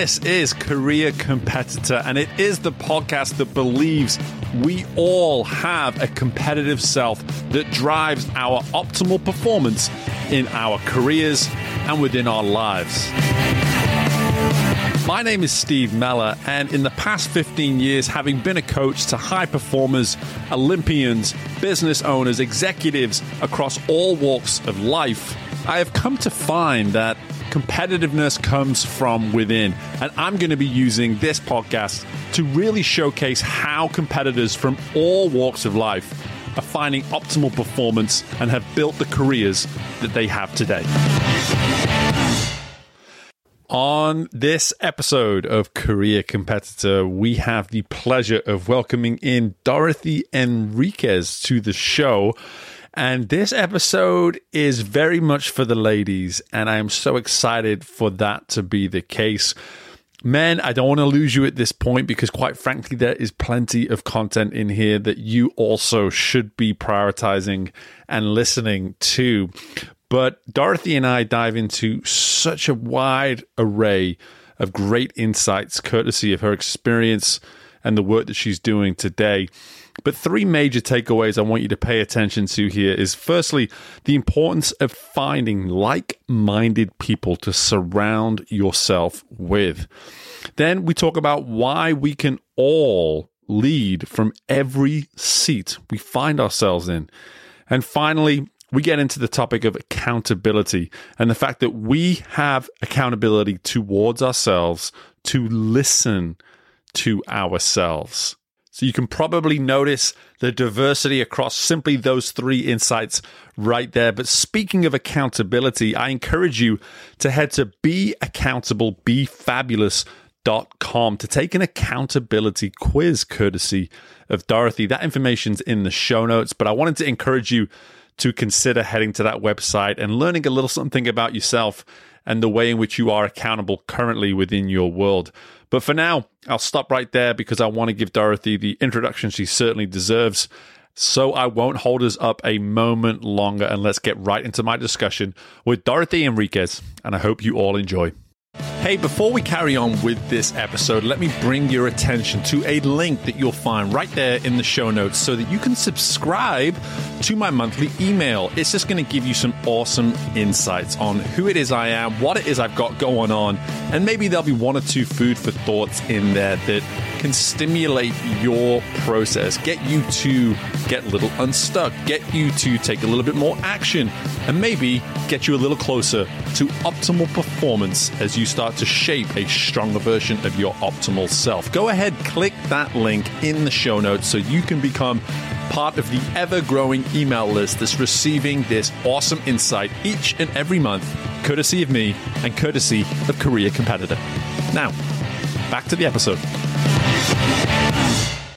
This is Career Competitor, and it is the podcast that believes we all have a competitive self that drives our optimal performance in our careers and within our lives. My name is Steve Meller, and in the past 15 years, having been a coach to high performers, Olympians, business owners, executives across all walks of life, I have come to find that competitiveness comes from within. And I'm going to be using this podcast to really showcase how competitors from all walks of life are finding optimal performance and have built the careers that they have today. On this episode of Career Competitor, we have the pleasure of welcoming in Dorothy Enriquez to the show. And this episode is very much for the ladies, and I am so excited for that to be the case. Men, I don't want to lose you at this point because, quite frankly, there is plenty of content in here that you also should be prioritizing and listening to. But Dorothy and I dive into such a wide array of great insights, courtesy of her experience and the work that she's doing today. But three major takeaways I want you to pay attention to here is firstly, the importance of finding like minded people to surround yourself with. Then we talk about why we can all lead from every seat we find ourselves in. And finally, we get into the topic of accountability and the fact that we have accountability towards ourselves to listen to ourselves. So you can probably notice the diversity across simply those three insights right there. But speaking of accountability, I encourage you to head to beaccountable.befabulous.com to take an accountability quiz courtesy of Dorothy. That information's in the show notes, but I wanted to encourage you to consider heading to that website and learning a little something about yourself and the way in which you are accountable currently within your world. But for now, I'll stop right there because I want to give Dorothy the introduction she certainly deserves. So I won't hold us up a moment longer and let's get right into my discussion with Dorothy Enriquez. And I hope you all enjoy. Hey, before we carry on with this episode, let me bring your attention to a link that you'll find right there in the show notes so that you can subscribe to my monthly email. It's just going to give you some awesome insights on who it is I am, what it is I've got going on, and maybe there'll be one or two food for thoughts in there that can stimulate your process, get you to get a little unstuck, get you to take a little bit more action, and maybe get you a little closer to optimal performance as you start to shape a stronger version of your optimal self. Go ahead, click that link in the show notes so you can become part of the ever growing email list that's receiving this awesome insight each and every month, courtesy of me and courtesy of Career Competitor. Now, back to the episode.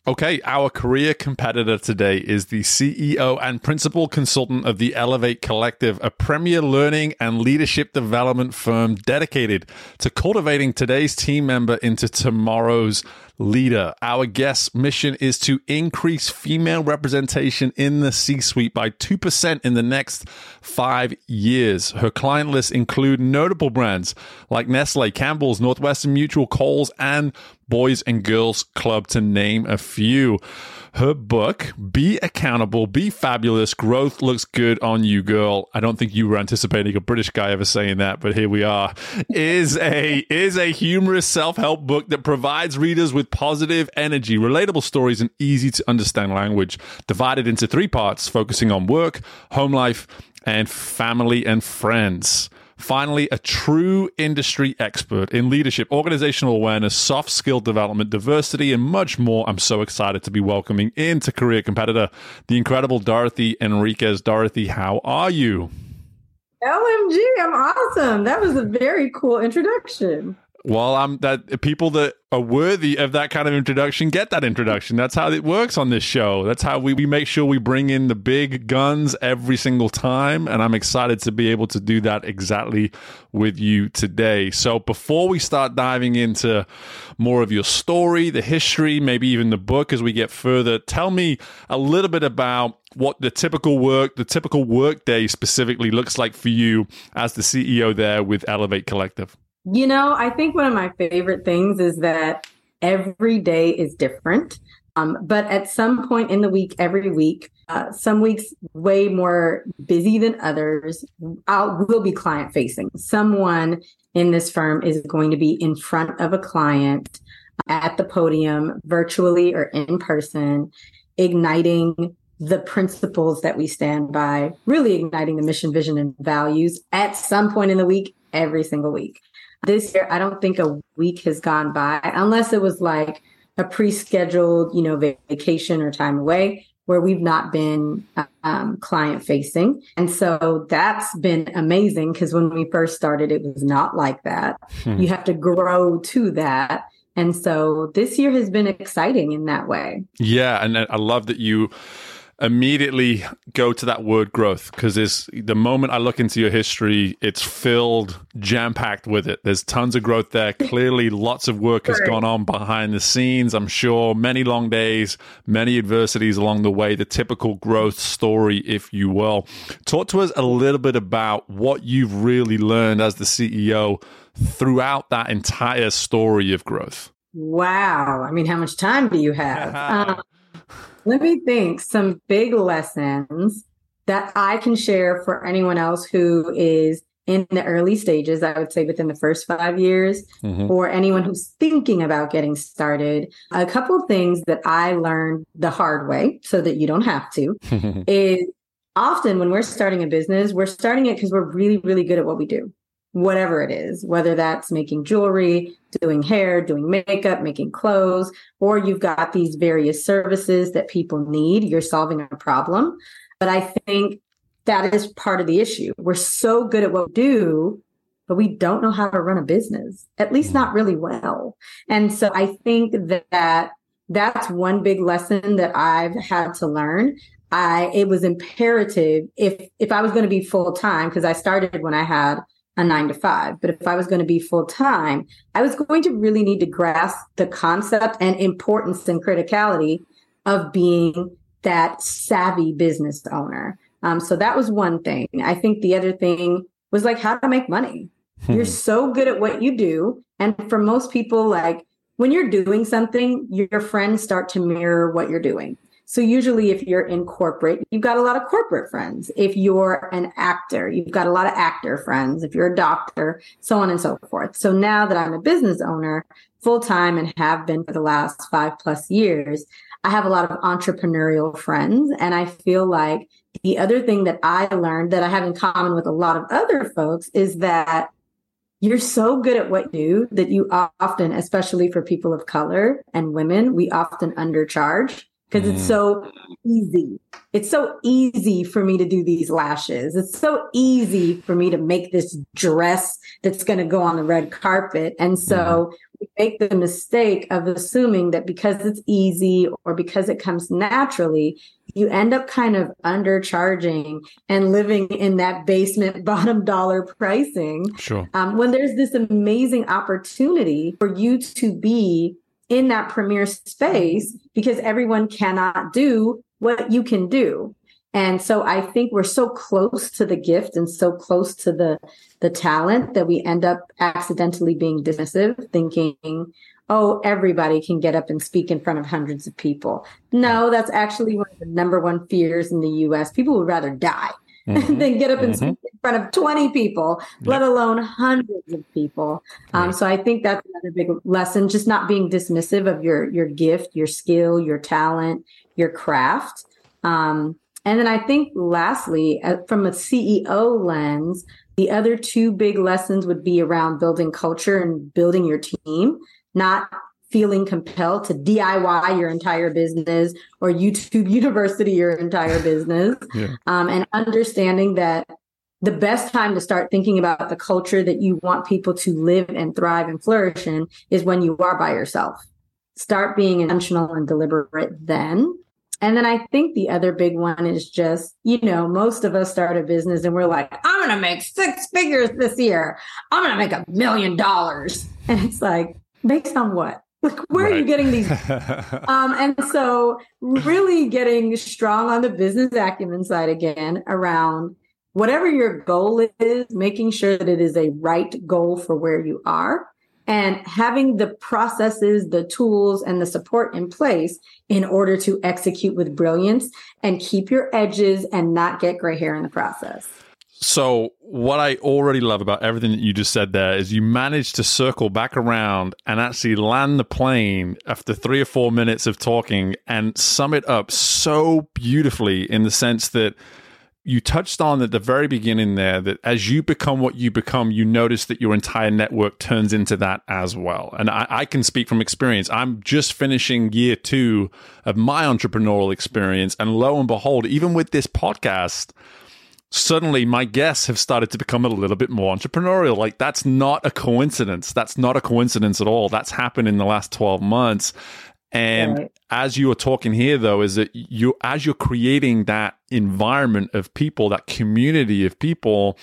Okay, our career competitor today is the CEO and principal consultant of the Ellevate Collective, a premier learning and leadership development firm dedicated to cultivating today's team member into tomorrow's leader. Our guest's mission is to increase female representation in the C suite by 2% in the next five years. Her client list include notable brands like Nestle, Campbell's, Northwestern Mutual, Kohl's, and Boys and Girls Club, to name a few. Her book, Be Accountable, Be Fabulous, Growth Looks Good on You, Girl. I don't think you were anticipating a British guy ever saying that, but here we are. Is a is a humorous self-help book that provides readers with positive energy, relatable stories, and easy to understand language, divided into three parts, focusing on work, home life, and family and friends. Finally, a true industry expert in leadership, organizational awareness, soft skill development, diversity, and much more. I'm so excited to be welcoming into Career Competitor the incredible Dorothy Enriquez. Dorothy, how are you? LMG, I'm awesome. That was a very cool introduction. Well, I'm that people that are worthy of that kind of introduction get that introduction. That's how it works on this show. That's how we, we make sure we bring in the big guns every single time. And I'm excited to be able to do that exactly with you today. So before we start diving into more of your story, the history, maybe even the book as we get further, tell me a little bit about what the typical work, the typical work day specifically looks like for you as the CEO there with Ellevate Collective. You know, I think one of my favorite things is that every day is different. Um, but at some point in the week, every week, uh, some weeks way more busy than others, I'll will be client facing. Someone in this firm is going to be in front of a client at the podium, virtually or in person, igniting the principles that we stand by, really igniting the mission, vision, and values at some point in the week, every single week. This year, I don't think a week has gone by unless it was like a pre-scheduled, you know, vacation or time away where we've not been um, client facing. And so that's been amazing because when we first started, it was not like that. Hmm. You have to grow to that. And so this year has been exciting in that way. Yeah. And I love that you immediately go to that word growth because is the moment I look into your history, it's filled, jam packed with it. There's tons of growth there. Clearly, lots of work has gone on behind the scenes. I'm sure many long days, many adversities along the way, the typical growth story, if you will. Talk to us a little bit about what you've really learned as the CEO throughout that entire story of growth. Wow. I mean, how much time do you have? um, let me think some big lessons that I can share for anyone else who is in the early stages, I would say within the first five years, mm-hmm. or anyone who's thinking about getting started. A couple of things that I learned the hard way so that you don't have to is often when we're starting a business, we're starting it because we're really, really good at what we do whatever it is, whether that's making jewelry, doing hair, doing makeup, making clothes, or you've got these various services that people need. You're solving a problem. But I think that is part of the issue. We're so good at what we do, but we don't know how to run a business, at least not mm-hmm. really well. And so I think that that's one big lesson that I've had to learn. I, it was imperative if, if I was going to be full time, because I started when I had a nine to five. But if I was going to be full time, I was going to really need to grasp the concept and importance and criticality of being that savvy business owner. Um, so that was one thing. I think the other thing was like how to make money. Hmm. You're so good at what you do. And for most people, like when you're doing something, your friends start to mirror what you're doing. So usually if you're in corporate, you've got a lot of corporate friends. If you're an actor, you've got a lot of actor friends. If you're a doctor, so on and so forth. So now that I'm a business owner full time and have been for the last five plus years, I have a lot of entrepreneurial friends. And I feel like the other thing that I learned that I have in common with a lot of other folks is that you're so good at what you do that you often, especially for people of color and women, we often undercharge because mm. it's so easy. It's so easy for me to do these lashes. It's so easy for me to make this dress that's going to go on the red carpet. And so mm. we make the mistake of assuming that because it's easy or because it comes naturally, you end up kind of undercharging and living in that basement bottom dollar pricing. Sure. Um, when there's this amazing opportunity for you to be in that premier space because everyone cannot do what you can do. And so I think we're so close to the gift and so close to the the talent that we end up accidentally being dismissive, thinking, oh, everybody can get up and speak in front of hundreds of people. No, that's actually one of the number one fears in the US. People would rather die mm-hmm. than get up and mm-hmm. speak in front of 20 people, let alone hundreds of people. Um, so I think that's another big lesson, just not being dismissive of your, your gift, your skill, your talent, your craft. Um, and then I think lastly, uh, from a CEO lens, the other two big lessons would be around building culture and building your team, not feeling compelled to DIY your entire business or YouTube University your entire business, yeah. um, and understanding that the best time to start thinking about the culture that you want people to live and thrive and flourish in is when you are by yourself. Start being intentional and deliberate then. And then I think the other big one is just, you know, most of us start a business and we're like, I'm going to make six figures this year. I'm going to make a million dollars. And it's like, based on what? Like, where right. are you getting these? um, and so, really getting strong on the business acumen side again around whatever your goal is, making sure that it is a right goal for where you are and having the processes, the tools, and the support in place in order to execute with brilliance and keep your edges and not get gray hair in the process. So, what I already love about everything that you just said there is you managed to circle back around and actually land the plane after three or four minutes of talking and sum it up so beautifully in the sense that you touched on at the very beginning there that as you become what you become, you notice that your entire network turns into that as well. And I, I, can speak from experience. I'm just finishing year two of my entrepreneurial experience. And lo and behold, even with this podcast, suddenly my guests have started to become a little bit more entrepreneurial. Like that's not a coincidence. That's not a coincidence at all. That's happened in the last 12 months. And right. as you are talking here, though, is that you, as you're creating that environment of people, that community of people,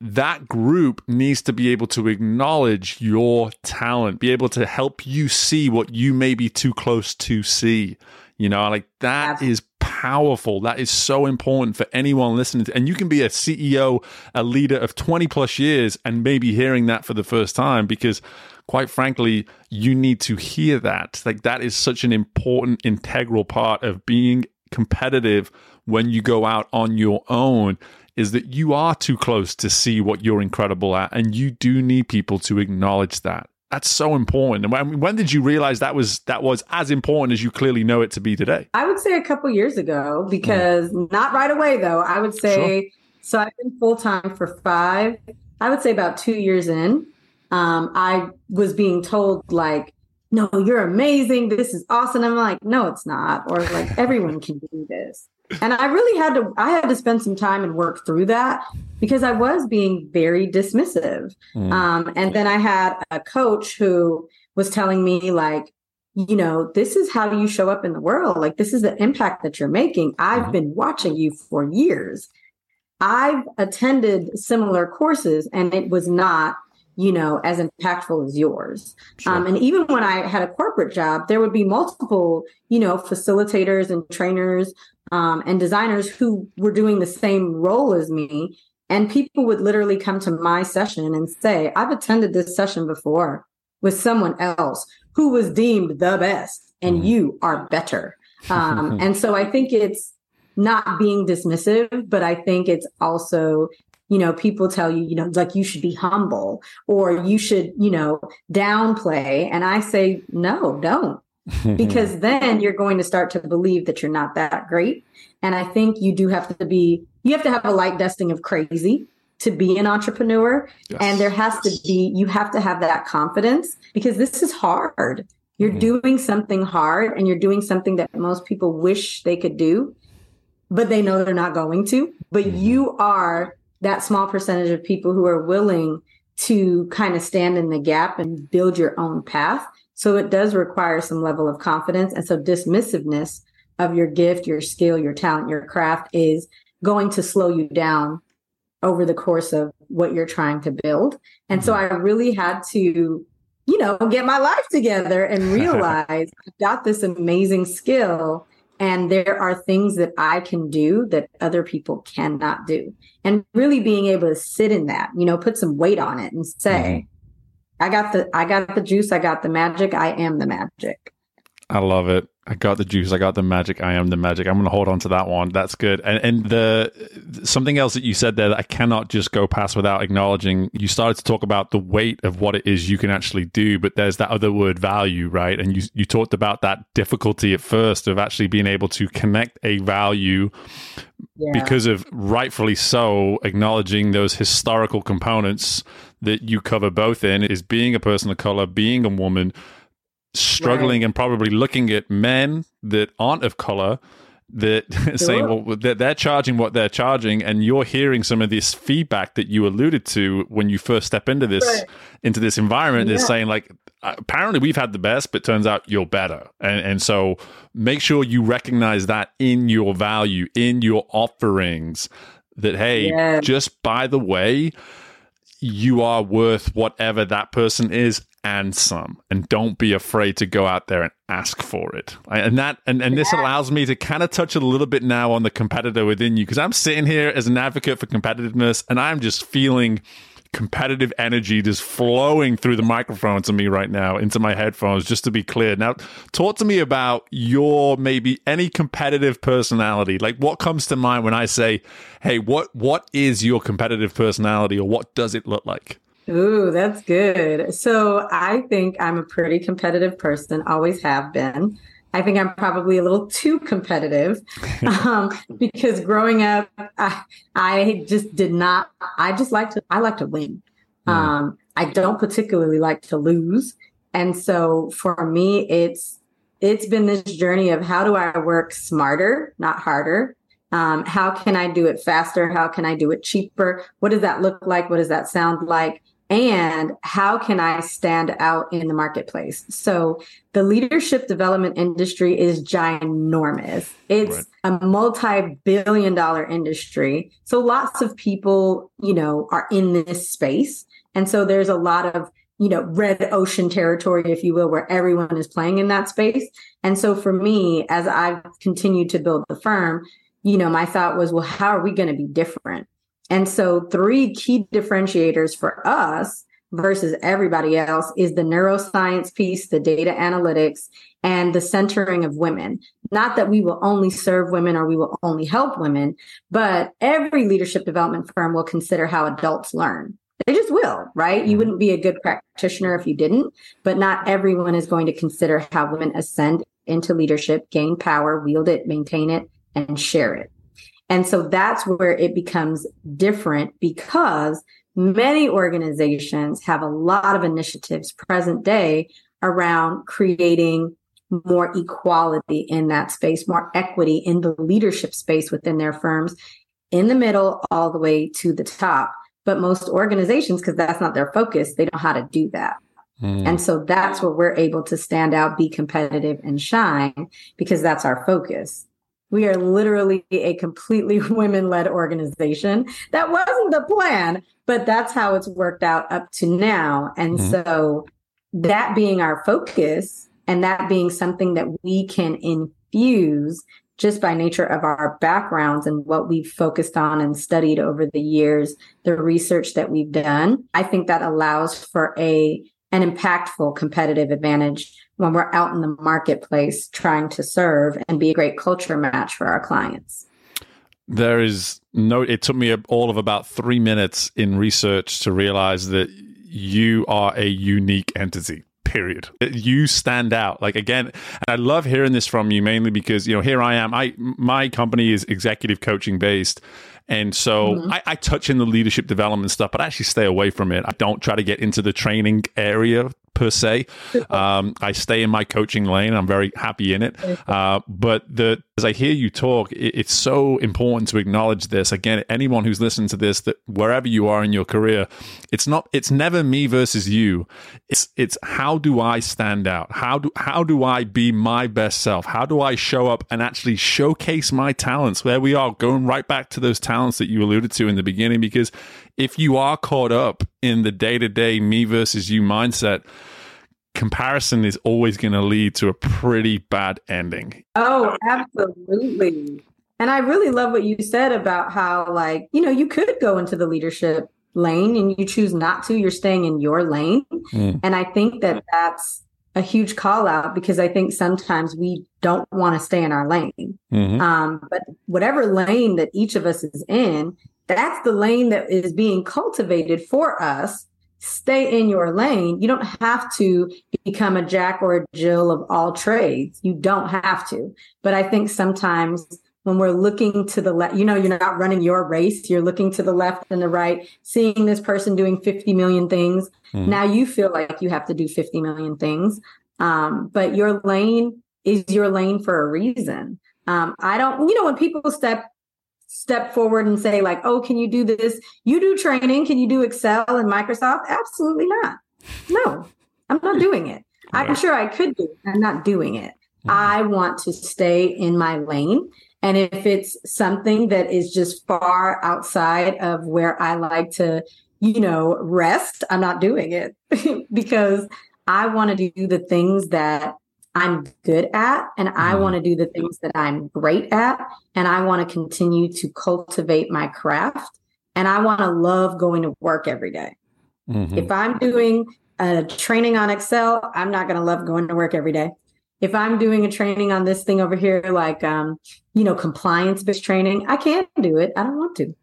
that group needs to be able to acknowledge your talent, be able to help you see what you may be too close to see. You know, like that Absolutely. is powerful. That is so important for anyone listening to, and you can be a CEO, a leader of 20 plus years and maybe hearing that for the first time because quite frankly, you need to hear that. Like that is such an important, integral part of being competitive when you go out on your own is that you are too close to see what you're incredible at and you do need people to acknowledge that that's so important and when, when did you realize that was that was as important as you clearly know it to be today i would say a couple years ago because mm. not right away though i would say sure. so i've been full-time for five i would say about two years in um, I was being told like, no, you're amazing. This is awesome. I'm like, no, it's not. Or like, everyone can do this. And I really had to, I had to spend some time and work through that because I was being very dismissive. Mm. Um, and then I had a coach who was telling me like, you know, this is how you show up in the world. Like, this is the impact that you're making. I've mm-hmm. been watching you for years. I've attended similar courses and it was not you know, as impactful as yours. Sure. Um, and even when I had a corporate job, there would be multiple, you know, facilitators and trainers um, and designers who were doing the same role as me. And people would literally come to my session and say, I've attended this session before with someone else who was deemed the best, and mm you are better. Um, and so I think it's not being dismissive, but I think it's also you know, people tell you, you know, like you should be humble or you should, you know, downplay. And I say, no, don't. Because then you're going to start to believe that you're not that great. And I think you do have to be, you have to have a light dusting of crazy to be an entrepreneur. Yes. And there has to be, you have to have that confidence because this is hard. You're mm-hmm. doing something hard and you're doing something that most people wish they could do, but they know they're not going to. But mm-hmm. you are that small percentage of people who are willing to kind of stand in the gap and build your own path. So it does require some level of confidence. And so dismissiveness of your gift, your skill, your talent, your craft is going to slow you down over the course of what you're trying to build. And so mm-hmm. I really had to, you know, get my life together and realize I've got this amazing skill and there are things that I can do that other people cannot do. And really being able to sit in that, you know, put some weight on it and say, mm-hmm. I got the I got the juice, I got the magic, I am the magic. I love it. I got the juice. I got the magic. I am the magic. I'm going to hold on to that one. That's good. And and the something else that you said there that I cannot just go past without acknowledging. You started to talk about the weight of what it is you can actually do, but there's that other word value, right? And you you talked about that difficulty at first of actually being able to connect a value yeah. because of rightfully so acknowledging those historical components that you cover both in is being a person of color, being a woman struggling right. and probably looking at men that aren't of color that sure. saying well they're, they're charging what they're charging and you're hearing some of this feedback that you alluded to when you first step into this right. into this environment yeah. is saying like apparently we've had the best but turns out you're better and and so make sure you recognize that in your value in your offerings that hey yeah. just by the way you are worth whatever that person is and some. And don't be afraid to go out there and ask for it. And that and, and this allows me to kind of touch a little bit now on the competitor within you because i'm sitting here as an advocate for competitiveness and i'm just feeling competitive energy just flowing through the microphone to me right now into my headphones just to be clear now talk to me about your maybe any competitive personality like what comes to mind when i say hey what what is your competitive personality or what does it look like Ooh, that's good. So I think I'm a pretty competitive person, always have been. I think I'm probably a little too competitive um, because growing up, I, I, just did not. I just like to. I like to win. Mm. Um, I don't particularly like to lose, and so for me, it's it's been this journey of how do I work smarter, not harder. Um, how can I do it faster? How can I do it cheaper? What does that look like? What does that sound like? And how can I stand out in the marketplace? So the leadership development industry is ginormous. It's right. a multi-billion dollar industry. So lots of people, you know, are in this space. And so there's a lot of, you know, red ocean territory, if you will, where everyone is playing in that space. And so for me, as I've continued to build the firm, you know, my thought was, well, how are we going to be different? And so, three key differentiators for us versus everybody else is the neuroscience piece, the data analytics, and the centering of women. Not that we will only serve women or we will only help women, but every leadership development firm will consider how adults learn. They just will, right? You mm-hmm. wouldn't be a good practitioner if you didn't, but not everyone is going to consider how women ascend into leadership, gain power, wield it, maintain it, and share it. And so that's where it becomes different because many organizations have a lot of initiatives present day around creating more equality in that space, more equity in the leadership space within their firms, in the middle, all the way to the top. But most organizations, because that's not their focus, they don't know how to do that. Mm. And so that's where we're able to stand out, be competitive, and shine because that's our focus. We are literally a completely women led organization. That wasn't the plan, but that's how it's worked out up to now. And mm-hmm. so, that being our focus and that being something that we can infuse just by nature of our backgrounds and what we've focused on and studied over the years, the research that we've done, I think that allows for a an impactful competitive advantage when we're out in the marketplace trying to serve and be a great culture match for our clients. There is no, it took me all of about three minutes in research to realize that you are a unique entity period you stand out like again and i love hearing this from you mainly because you know here i am i my company is executive coaching based and so mm-hmm. I, I, touch in the leadership development stuff, but I actually stay away from it. I don't try to get into the training area per se. Um, I stay in my coaching lane. I'm very happy in it. Uh, but the as I hear you talk, it, it's so important to acknowledge this. Again, anyone who's listening to this, that wherever you are in your career, it's not. It's never me versus you. It's it's how do I stand out? How do how do I be my best self? How do I show up and actually showcase my talents? Where we are going right back to those talents that you alluded to in the beginning, because if you are caught up in the day to day me versus you mindset, comparison is always going to lead to a pretty bad ending. Oh, absolutely. And I really love what you said about how, like, you know, you could go into the leadership lane and you choose not to, you're staying in your lane. Mm. And I think that that's a huge call out because I think sometimes we don't want to stay in our lane. Mm-hmm. Um, but whatever lane that each of us is in, that's the lane that is being cultivated for us. Stay in your lane. You don't have to become a Jack or a Jill of all trades. You don't have to. But I think sometimes when we're looking to the left, you know, you're not running your race. You're looking to the left and the right, seeing this person doing 50 million things. Mm. Now you feel like you have to do 50 million things. Um, but your lane is your lane for a reason. Um, I don't, you know, when people step step forward and say like, "Oh, can you do this? You do training? Can you do Excel and Microsoft?" Absolutely not. No, I'm not doing it. I'm sure I could do. It. I'm not doing it. Mm-hmm. I want to stay in my lane. And if it's something that is just far outside of where I like to, you know, rest, I'm not doing it because I want to do the things that I'm good at and I Mhm. want to do the things that I'm great at and I want to continue to cultivate my craft and I want to love going to work every day. Mhm. If I'm doing a training on Excel, I'm not going to love going to work every day. If I'm doing a training on this thing over here, like, um, you know, compliance based training, I can't do it. I don't want to.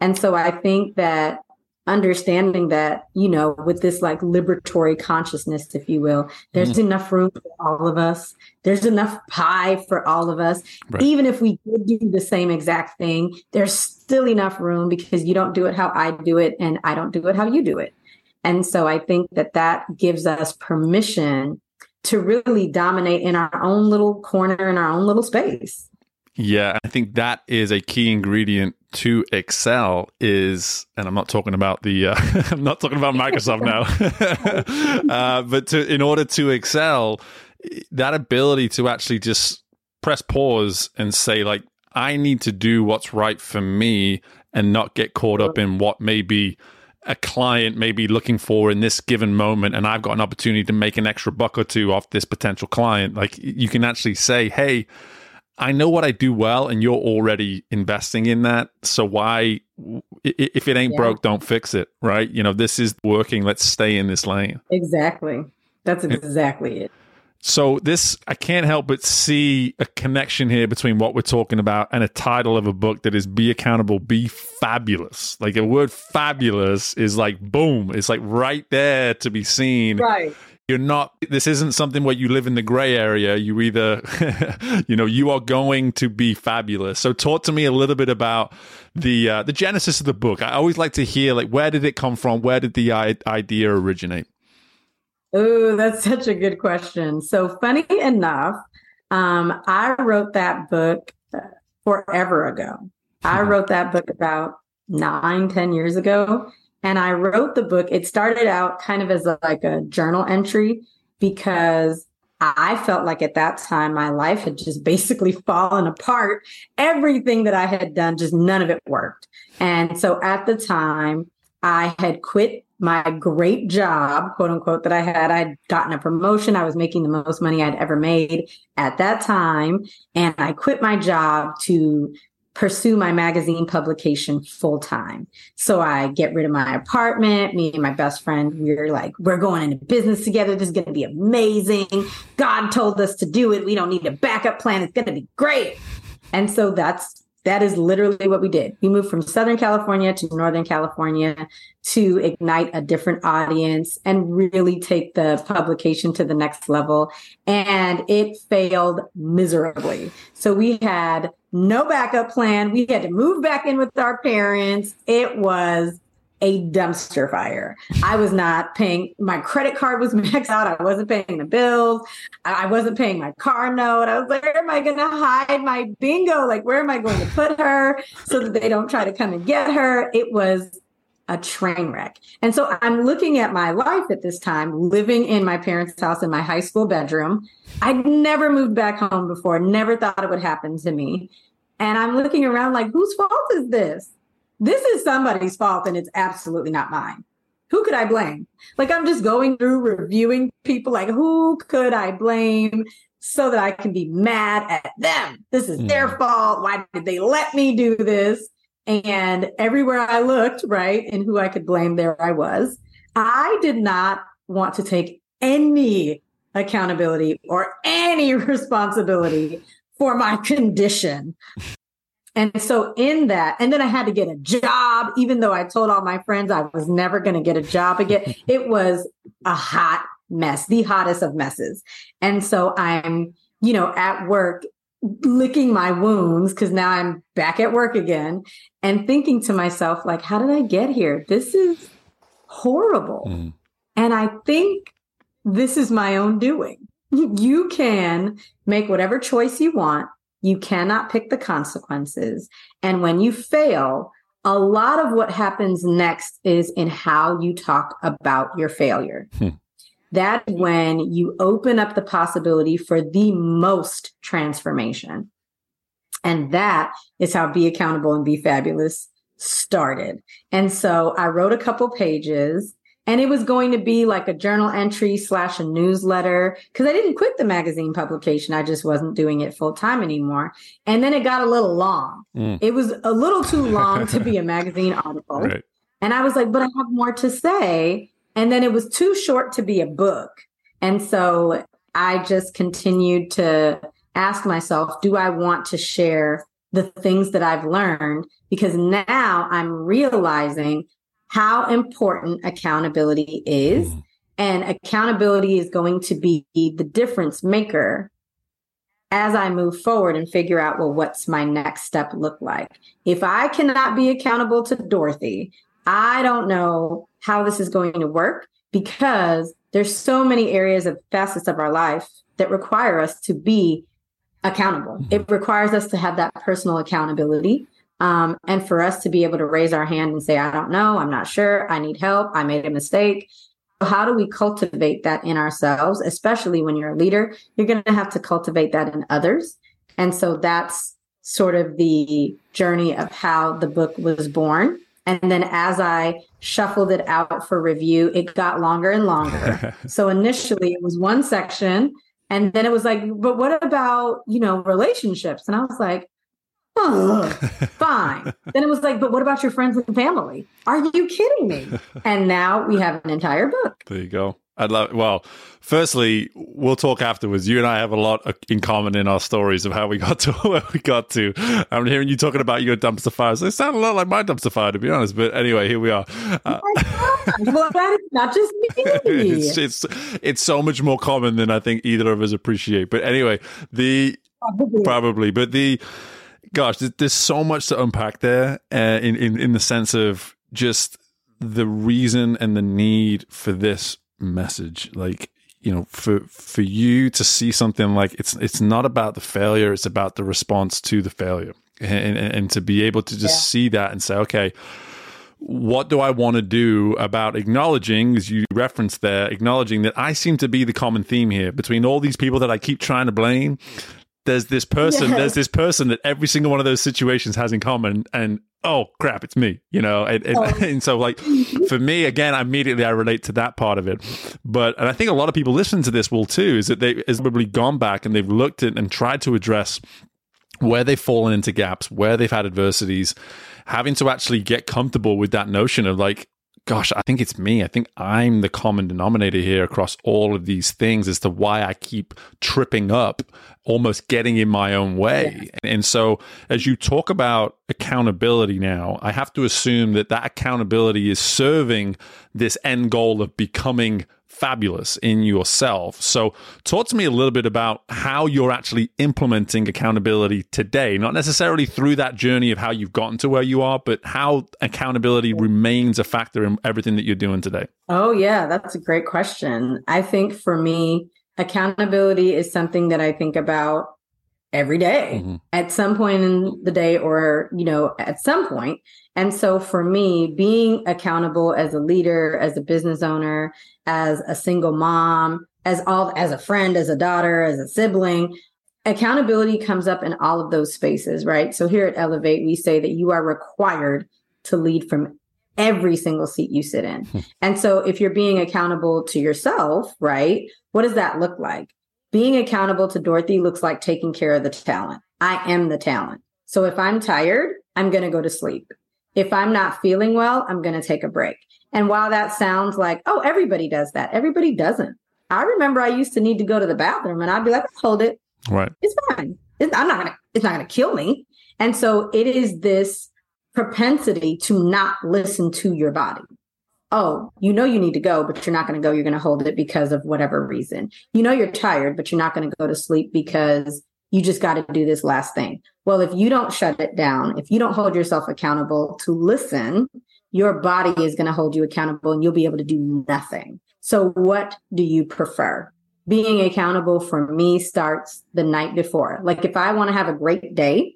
And so I think that understanding that, you know, with this like liberatory consciousness, if you will, there's mm. enough room for all of us. There's enough pie for all of us. Right. Even if we did do the same exact thing, there's still enough room because you don't do it how I do it and I don't do it how you do it. And so I think that that gives us permission to really dominate in our own little corner, in our own little space. Yeah, I think that is a key ingredient to excel is and I'm not talking about the uh, I'm not talking about Microsoft now. uh, but to in order to excel, that ability to actually just press pause and say like I need to do what's right for me and not get caught up in what maybe a client may be looking for in this given moment and I've got an opportunity to make an extra buck or two off this potential client. Like you can actually say, "Hey, I know what I do well, and you're already investing in that. So why, if it ain't Yeah. broke, don't fix it, right? You know, this is working. Let's stay in this lane. Exactly. That's exactly it. So this, I can't help but see a connection here between what we're talking about and a title of a book that is "Be Accountable, Be Fabulous." Like a word "fabulous" is like boom. It's like right there to be seen Right. You're not this isn't something where you live in the gray area you either you know you are going to be fabulous so talk to me a little bit about the uh, the genesis of the book i always like to hear like where did it come from where did the I- idea originate Oh, that's such a good question. So funny enough, um, I wrote that book uh, forever ago. I Mhm. wrote that book about nine, ten years ago. And I wrote the book. It started out kind of as a, like a journal entry because I felt like at that time my life had just basically fallen apart. Everything that I had done, just none of it worked. And so at the time, I had quit my great job, quote unquote, that I had. I'd gotten a promotion. I was making the most money I'd ever made at that time. And I quit my job to pursue my magazine publication full time. So I get rid of my apartment. Me and my best friend, we are like, we're going into business together. This is going to be amazing. God told us to do it. We don't need a backup plan. It's going to be great. And so that's that is literally what we did. We moved from Southern California to Northern California to ignite a different audience and really take the publication to the next level. And it failed miserably. So we had no backup plan. We had to move back in with our parents. It was a dumpster fire. I was not paying, my credit card was maxed out. I wasn't paying the bills. I wasn't paying my car note. I was like, where am I going to hide my bingo? Like, where am I going to put her so that they don't try to come and get her? It was a train wreck. And so I'm looking at my life at this time, living in my parents' house in my high school bedroom. I'd never moved back home before, never thought it would happen to me. And I'm looking around like, whose fault is this? This is somebody's fault and it's absolutely not mine. Who could I blame? Like, I'm just going through reviewing people, like, who could I blame so that I can be mad at them? This is their Mm. fault. Why did they let me do this? And everywhere I looked, right, and who I could blame, there I was. I did not want to take any accountability or any responsibility for my condition. And so, in that, and then I had to get a job, even though I told all my friends I was never going to get a job again. It was a hot mess, the hottest of messes. And so, I'm, you know, at work licking my wounds because now I'm back at work again and thinking to myself, like, how did I get here? This is horrible. Mhm. And I think this is my own doing. You can make whatever choice you want. You cannot pick the consequences. And when you fail, a lot of what happens next is in how you talk about your failure. Hmm. That's when you open up the possibility for the most transformation. And that is how Be Accountable and Be Fabulous started. And so I wrote a couple pages And it was going to be like a journal entry slash a newsletter because I didn't quit the magazine publication. I just wasn't doing it full time anymore. And then it got a little long. Mm. It was a little too long to be a magazine article. Right. And I was like, but I have more to say. And then it was too short to be a book. And so I just continued to ask myself, do I want to share the things that I've learned? Because now I'm realizing how important accountability is. Mm. And accountability is going to be the difference maker as I move forward and figure out, well, what's my next step look like? If I cannot be accountable to Dorothy, I don't know how this is going to work because there's so many areas of facets of our life that require us to be accountable. Mm-hmm. It requires us to have that personal accountability. Um, and for us to be able to raise our hand and say, I don't know, I'm not sure, I need help, I made a mistake. How do we cultivate that in ourselves, especially when you're a leader? You're going to have to cultivate that in others. And so that's sort of the journey of how the book was born. And then as I shuffled it out for review, it got longer and longer. so initially it was one section. And then it was like, but what about, you know, relationships? And I was like, oh, fine. then it was like, but what about your friends and family? Are you kidding me? And now we have an entire book. There you go. I'd love. Well, firstly, we'll talk afterwards. You and I have a lot in common in our stories of how we got to where we got to. I'm hearing you talking about your dumpster fires. They sound a lot like my dumpster fire, to be honest. But anyway, here we are. Uh, well, that is not just me. it's, it's it's so much more common than I think either of us appreciate. But anyway, the probably, probably but the gosh, there's so much to unpack there uh, in, in in the sense of just the reason and the need for this message like you know for for you to see something like it's it's not about the failure it's about the response to the failure and and, and to be able to just yeah. see that and say okay what do I want to do about acknowledging, as you referenced there, acknowledging that I seem to be the common theme here between all these people that I keep trying to blame? There's this person, there's this person that every single one of those situations has in common, and oh crap, it's me, you know. And, and, oh. and, so, like for me, again, immediately I relate to that part of it. But and I think a lot of people listening to this will too. Is that they has probably gone back and they've looked at and tried to address where they've fallen into gaps, where they've had adversities, having to actually get comfortable with that notion of like, gosh, I think it's me. I think I'm the common denominator here across all of these things as to why I keep tripping up, almost getting in my own way. And so, as you talk about accountability now, I have to assume that that accountability is serving this end goal of becoming fabulous in yourself. So, talk to me a little bit about how you're actually implementing accountability today, not necessarily through that journey of how you've gotten to where you are, but how accountability remains a factor in everything that you're doing today. Oh, yeah, that's a great question. I think for me, accountability is something that I think about every day, mm-hmm. at some point in the day or, you know, at some point. And so for me, being accountable as a leader, as a business owner, as a single mom, as all as a friend, as a daughter, as a sibling, accountability comes up in all of those spaces, right? So here at Ellevate, we say that you are required to lead from every single seat you sit in. Hmm. and so if you're being accountable to yourself, right? What does that look like? Being accountable to Dorothy looks like taking care of the talent. I am the talent. So if I'm tired, I'm going to go to sleep. If I'm not feeling well, I'm going to take a break. And while that sounds like, oh, everybody does that, everybody doesn't. I remember I used to need to go to the bathroom and I'd be like, hold it. Right. It's fine. It's, I'm not going to, it's not going to kill me. And so it is this propensity to not listen to your body oh, you know you need to go, but you're not going to go. You're going to hold it because of whatever reason. You know you're tired, but you're not going to go to sleep because you just got to do this last thing. Well, if you don't shut it down, if you don't hold yourself accountable to listen, your body is going to hold you accountable and you'll be able to do nothing. So, what do you prefer? Being accountable for me starts the night before. Like, if I want to have a great day,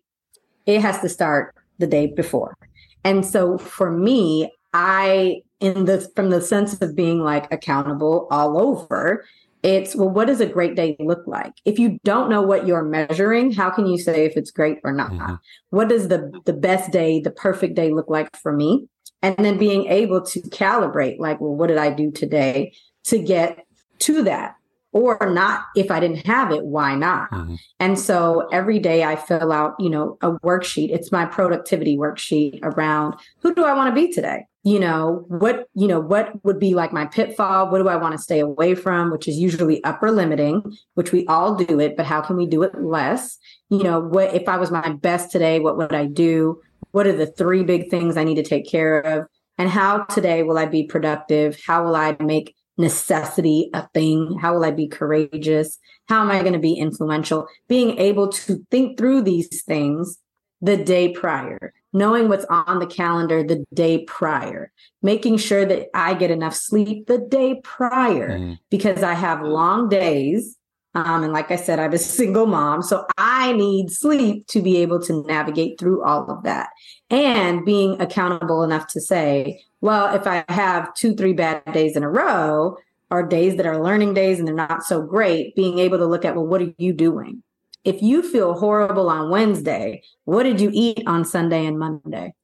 it has to start the day before. And so, for me, I in the from the sense of being like accountable all over it's well what does a great day look like if you don't know what you're measuring how can you say if it's great or not mm-hmm. what does the the best day the perfect day look like for me and then being able to calibrate like, well, what did I do today to get to that? Or not, if I didn't have it, why not? Mm-hmm. And so every day I fill out, you know, a worksheet. It's my productivity worksheet around who do I want to be today? You know what you know what would be like my pitfall? What do i want to stay away from? Which is usually upper limiting which we all do it but how can we do it less? You know what if i was my best today what would i do? What are the three big things i need to take care of? And how today will i be productive? How will i make necessity a thing? How will i be courageous? How am i going to be influential? Being able to think through these things the day prior knowing what's on the calendar the day prior, making sure that I get enough sleep the day prior mm. because I have long days. Um, and like I said, I'm a single mom. So I need sleep to be able to navigate through all of that and being accountable enough to say, well, if I have two, three bad days in a row, or days that are learning days and they're not so great, being able to look at, well, what are you doing? If you feel horrible on Wednesday, what did you eat on Sunday and Monday?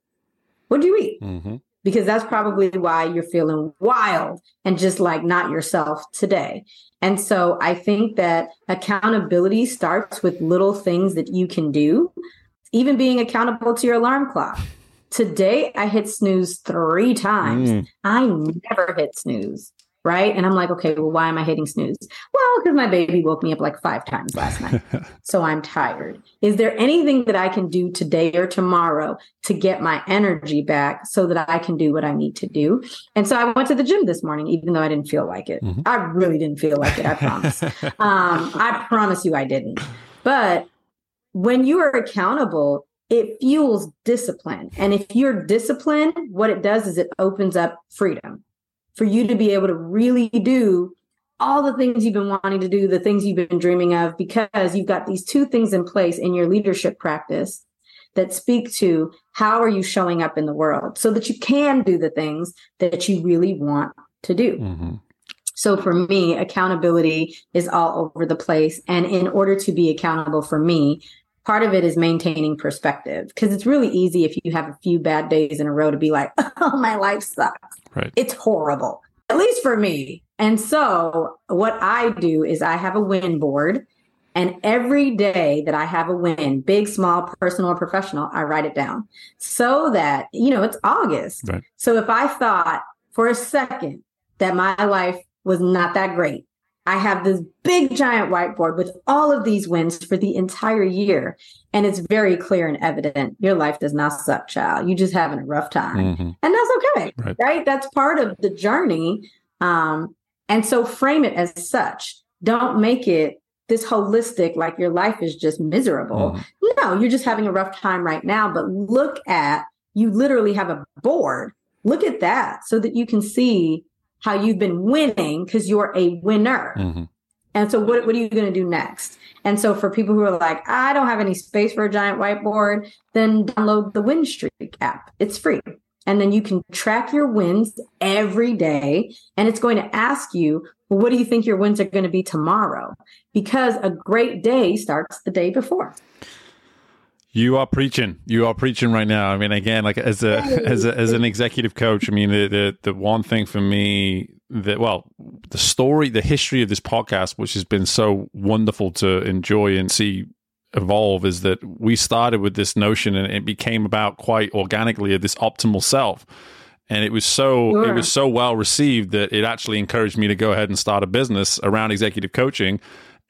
What did you eat? Mm-hmm. Because that's probably why you're feeling wild and just like not yourself today. And so I think that accountability starts with little things that you can do, even being accountable to your alarm clock. Today, I hit snooze three times. Mm. I never hit snooze right? And I'm like, okay, well, why am I hitting snooze? Well, because my baby woke me up like five times last night. so I'm tired. Is there anything that I can do today or tomorrow to get my energy back so that I can do what I need to do? And so I went to the gym this morning, even though I didn't feel like it. Mm-hmm. I really didn't feel like it, I promise. um, I promise you I didn't. But when you are accountable, it fuels discipline. And if you're disciplined, what it does is it opens up freedom for you to be able to really do all the things you've been wanting to do, the things you've been dreaming of, because you've got these two things in place in your leadership practice that speak to how are you showing up in the world so that you can do the things that you really want to do. Mm-hmm. So for me, accountability is all over the place. And in order to be accountable for me, part of it is maintaining perspective because it's really easy if you have a few bad days in a row to be like, oh, my life sucks. Right. It's horrible, at least for me. And so what I do is I have a win board. And every day that I have a win, big, small, personal, or professional, I write it down so that, you know, it's August. Right. So if I thought for a second that my life was not that great, I have this big giant whiteboard with all of these wins for the entire year. And it's very clear and evident. Your life does not suck, child. You're just having a rough time. Mm-hmm. And that's okay. Right. right. That's part of the journey. Um, and so frame it as such. Don't make it this holistic, like your life is just miserable. Mm-hmm. No, you're just having a rough time right now. But look at, you literally have a board. Look at that so that you can see how you've been winning because you're a winner. Mm-hmm. And so what, what are you going to do next? And so for people who are like, I don't have any space for a giant whiteboard, then download the Win Streak app. It's free. And then you can track your wins every day. And it's going to ask you, well, what do you think your wins are going to be tomorrow? Because a great day starts the day before. You are preaching. You are preaching right now. I mean, again, like as a as a, as an executive coach, I mean, the, the the one thing for me that well, the story, the history of this podcast, which has been so wonderful to enjoy and see evolve, is that we started with this notion, and it became about quite organically of this optimal self and it was so sure. it was so well received that it actually encouraged me to go ahead and start a business around executive coaching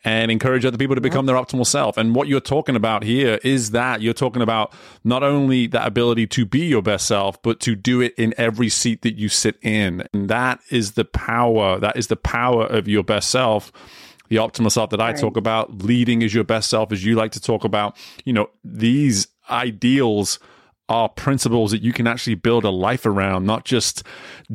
and encourage other people to become their optimal self. And what you're talking about here is that you're talking about not only that ability to be your best self, but to do it in every seat that you sit in. And that is the power, that is the power of your best self. The optimal self that I right. talk about, leading as your best self, as you like to talk about, you know, these ideals are principles that you can actually build a life around, not just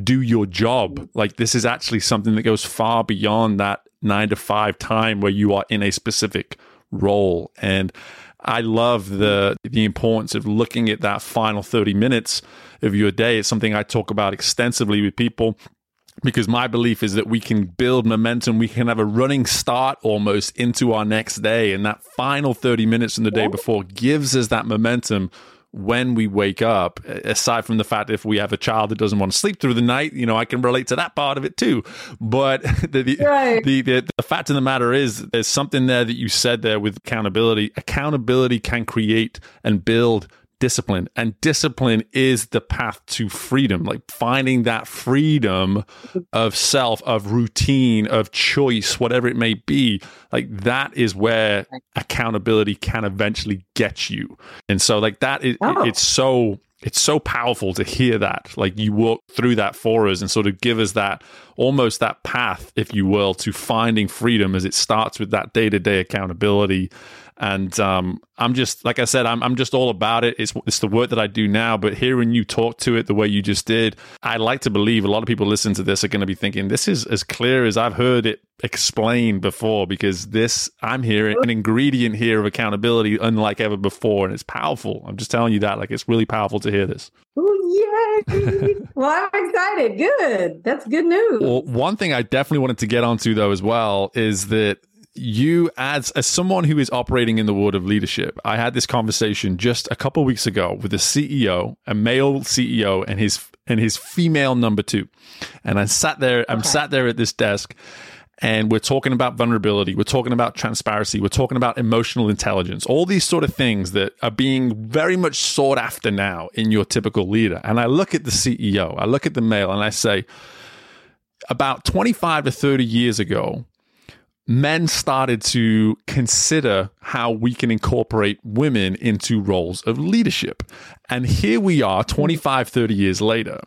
do your job. Like this is actually something that goes far beyond that nine to five time where you are in a specific role. And I love the the importance of looking at that final 30 minutes of your day. It's something I talk about extensively with people because my belief is that we can build momentum. We can have a running start almost into our next day. And that final 30 minutes in the day before gives us that momentum when we wake up, aside from the fact if we have a child that doesn't want to sleep through the night, you know, I can relate to that part of it too. But the, the, right. the, the, the fact of the matter is, there's something there that you said there with accountability. Accountability can create and build discipline. And discipline is the path to freedom like finding that freedom of self of routine of choice whatever it may be. Like that is where accountability can eventually get you. And so like that is oh. it's so it's so powerful to hear that. Like you walk through that for us and sort of give us that almost that path if you will to finding freedom as it starts with that day-to-day accountability and um, I'm just like I said, I'm I'm just all about it. It's it's the work that I do now. But hearing you talk to it the way you just did, I like to believe a lot of people listening to this are going to be thinking this is as clear as I've heard it explained before. Because this, I'm hearing an ingredient here of accountability unlike ever before, and it's powerful. I'm just telling you that, like it's really powerful to hear this. Oh yay! well, I'm excited. Good. That's good news. Well, one thing I definitely wanted to get onto though as well is that you as as someone who is operating in the world of leadership i had this conversation just a couple weeks ago with a ceo a male ceo and his and his female number two. And i sat there i'm sat there at this desk and we're talking about vulnerability we're talking about transparency we're talking about emotional intelligence all these sort of things that are being very much sought after now in your typical leader. And i look at the ceo i look at the male and i say about 25 to 30 years ago men started to consider how we can incorporate women into roles of leadership. And here we are 25, 30 years later.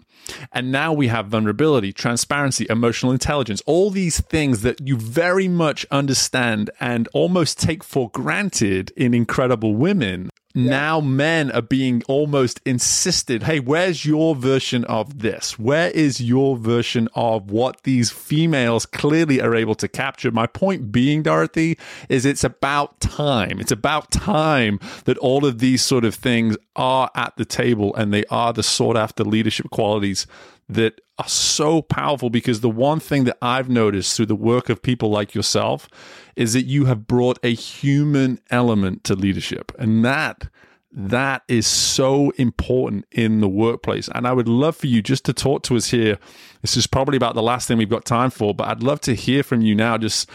And now we have vulnerability, transparency, emotional intelligence, all these things that you very much understand and almost take for granted in incredible women now men are being almost insisted hey where's your version of this? Where is your version of what these females clearly are able to capture? My point being dorothy is it's about time. It's about time that all of these sort of things are at the table and they are the sought after leadership qualities that are so powerful because the one thing that I've noticed through the work of people like yourself is that you have brought a human element to leadership. And that that is so important in the workplace. And I would love for you just to talk to us here. This is probably about the last thing we've got time for, but I'd love to hear from you now just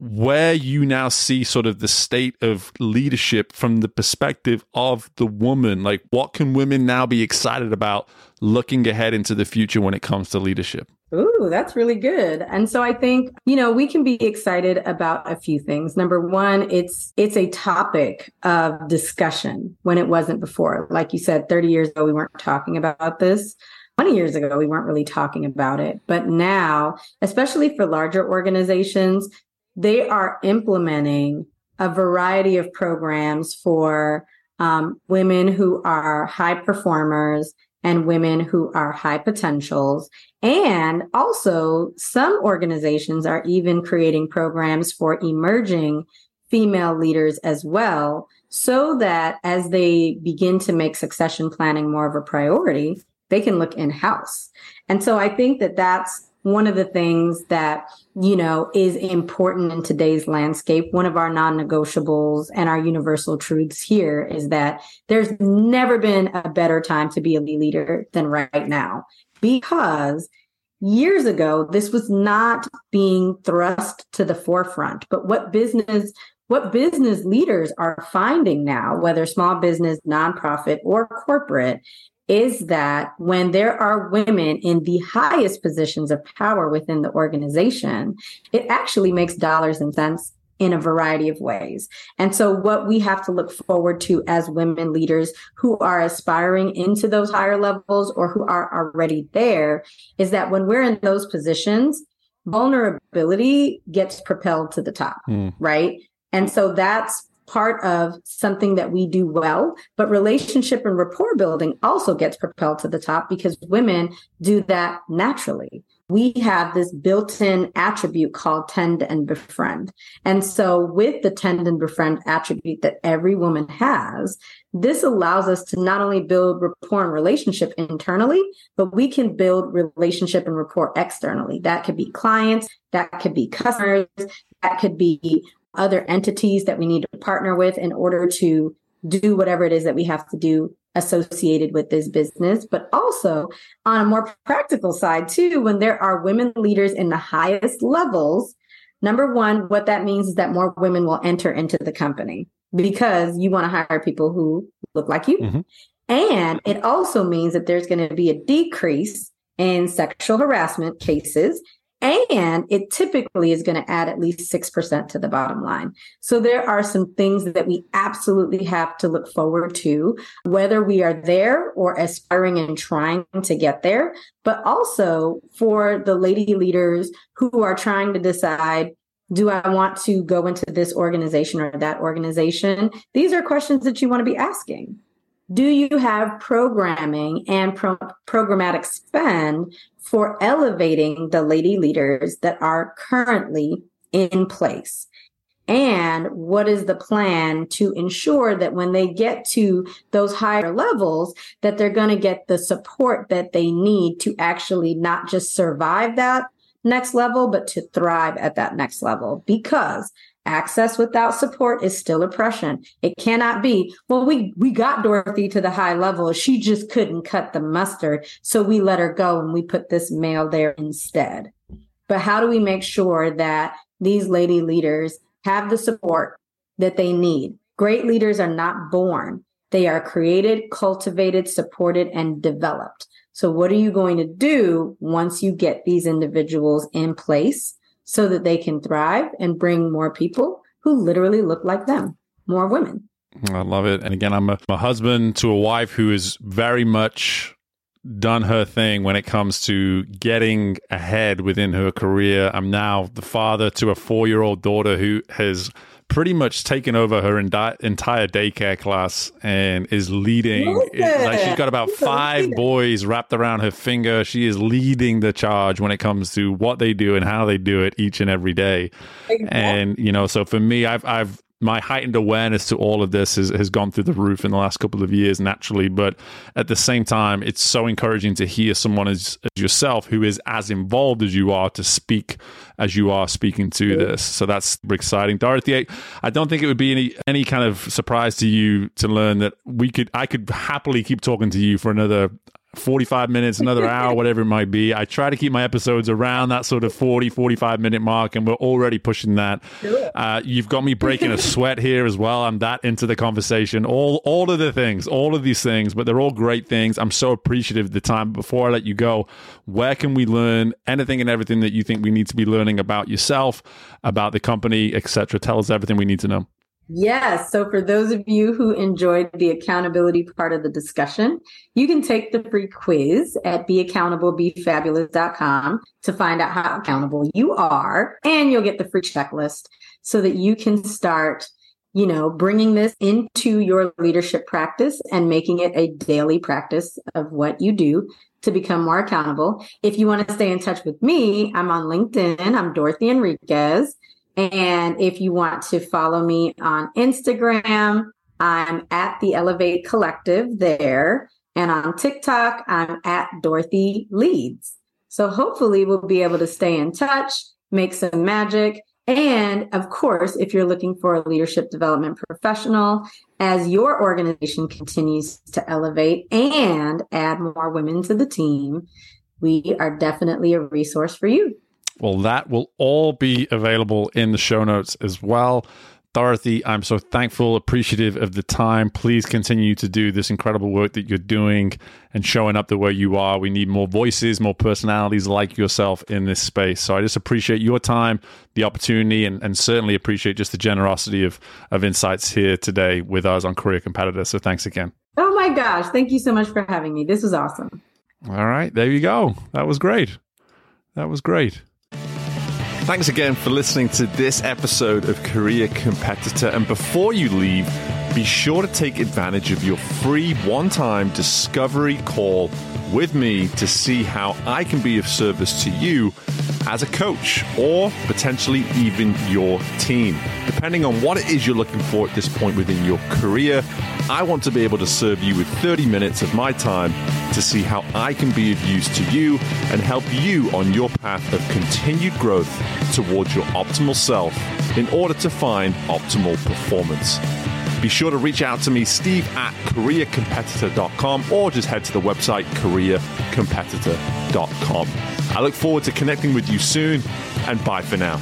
where you now see sort of the state of leadership from the perspective of the woman. Like, what can women now be excited about looking ahead into the future when it comes to leadership? Ooh, that's really good. And so I think, you know, we can be excited about a few things. Number one, it's it's a topic of discussion when it wasn't before. Like you said, 30 years ago we weren't talking about this. 20 years ago we weren't really talking about it. But now, especially for larger organizations, they are implementing a variety of programs for um, women who are high performers and women who are high potentials. And also, some organizations are even creating programs for emerging female leaders as well, so that as they begin to make succession planning more of a priority, they can look in house. And so I think that that's one of the things that you know is important in today's landscape one of our non-negotiables and our universal truths here is that there's never been a better time to be a leader than right now. Because years ago this was not being thrust to the forefront but what business what business leaders are finding now whether small business nonprofit or corporate is that when there are women in the highest positions of power within the organization, it actually makes dollars and cents in a variety of ways. And so, what we have to look forward to as women leaders who are aspiring into those higher levels or who are already there is that when we're in those positions, vulnerability gets propelled to the top, mm. right? And so, that's part of something that we do well, but relationship and rapport building also gets propelled to the top because women do that naturally. We have this built in attribute called tend and befriend. And so, with the tend and befriend attribute that every woman has, this allows us to not only build rapport and relationship internally, but we can build relationship and rapport externally. That could be clients, that could be customers, that could be other entities that we need to partner with in order to do whatever it is that we have to do associated with this business, but also on a more practical side, too, when there are women leaders in the highest levels. Number one, what that means is that more women will enter into the company because you want to hire people who look like you. Mm-hmm. And it also means that there's going to be a decrease in sexual harassment cases and it typically is going to add at least 6% to the bottom line. So there are some things that we absolutely have to look forward to, whether we are there or aspiring and trying to get there, but also for the lady leaders who are trying to decide do I want to go into this organization or that organization? These are questions that you want to be asking. Do you have programming and pro- programmatic spend for elevating the lady leaders that are currently in place? And what is the plan to ensure that when they get to those higher levels, that they're going to get the support that they need to actually not just survive that next level, but to thrive at that next level? Because access without support is still oppression. It cannot be, well, we, we got Dorothy to the high level. She just couldn't cut the mustard. So we let her go and we put this male there instead. But how do we make sure that these lady leaders have the support that they need? Great leaders are not born. They are created, cultivated, supported, and developed. So what are you going to do once you get these individuals in place? So that they can thrive and bring more people who literally look like them, more women. I love it. And again, I'm a, a husband to a wife who is very much done her thing when it comes to getting ahead within her career. I'm now the father to a four year old daughter who has pretty much taken over her enti- entire daycare class and is leading. like she's got about five boys wrapped around her finger. She is leading the charge when it comes to what they do and how they do it each and every day. And you know, so for me, I've I've my heightened awareness to all of this has, has gone through the roof in the last couple of years naturally but at the same time it's so encouraging to hear someone as, as yourself who is as involved as you are to speak as you are speaking to this. So that's exciting. Dorothy i don't think it would be any any kind of surprise to you to learn that we could i could happily keep talking to you for another 45 minutes, another hour, whatever it might be. I try to keep my episodes around that sort of 40, 45 minute mark, and we're already pushing that. Uh, you've got me breaking a sweat here as well. I'm that into the conversation. All, all of the things, all of these things, but they're all great things. I'm so appreciative of the time. Before I let you go, where can we learn anything and everything that you think we need to be learning about yourself, about the company, etc.? Tell us everything we need to know. Yes. So, for those of you who enjoyed the accountability part of the discussion, you can take the free quiz at beaccountable.befabulous.com to find out how accountable you are. And you'll get the free checklist so that you can start, you know, bringing this into your leadership practice and making it a daily practice of what you do to become more accountable. If you want to stay in touch with me, I'm on LinkedIn. I'm Dorothy Enriquez. And if you want to follow me on Instagram, I'm at the Ellevate Collective there. And on TikTok, I'm at Dorothy Leads. So hopefully we'll be able to stay in touch, make some magic. And of course, if you're looking for a leadership development professional, as your organization continues to elevate and add more women to the team, we are definitely a resource for you. Well, that will all be available in the show notes as well. Dorothy, I'm so thankful, appreciative of the time. Please continue to do this incredible work that you're doing and showing up the way you are. We need more voices, more personalities like yourself in this space. So I just appreciate your time, the opportunity, and, and certainly appreciate just the generosity of, of insights here today with us on Career Competitor. So thanks again. Oh my gosh. Thank you so much for having me. This was awesome. All right. There you go. That was great. That was great. Thanks again for listening to this episode of Career Competitor. And before you leave, be sure to take advantage of your free one time discovery call with me to see how I can be of service to you as a coach or potentially even your team. Depending on what it is you're looking for at this point within your career, I want to be able to serve you with 30 minutes of my time to see how I can be of use to you and help you on your path of continued growth towards your optimal self in order to find optimal performance. Be sure to reach out to me, steve at careercompetitor.com, or just head to the website careercompetitor.com. I look forward to connecting with you soon, and bye for now.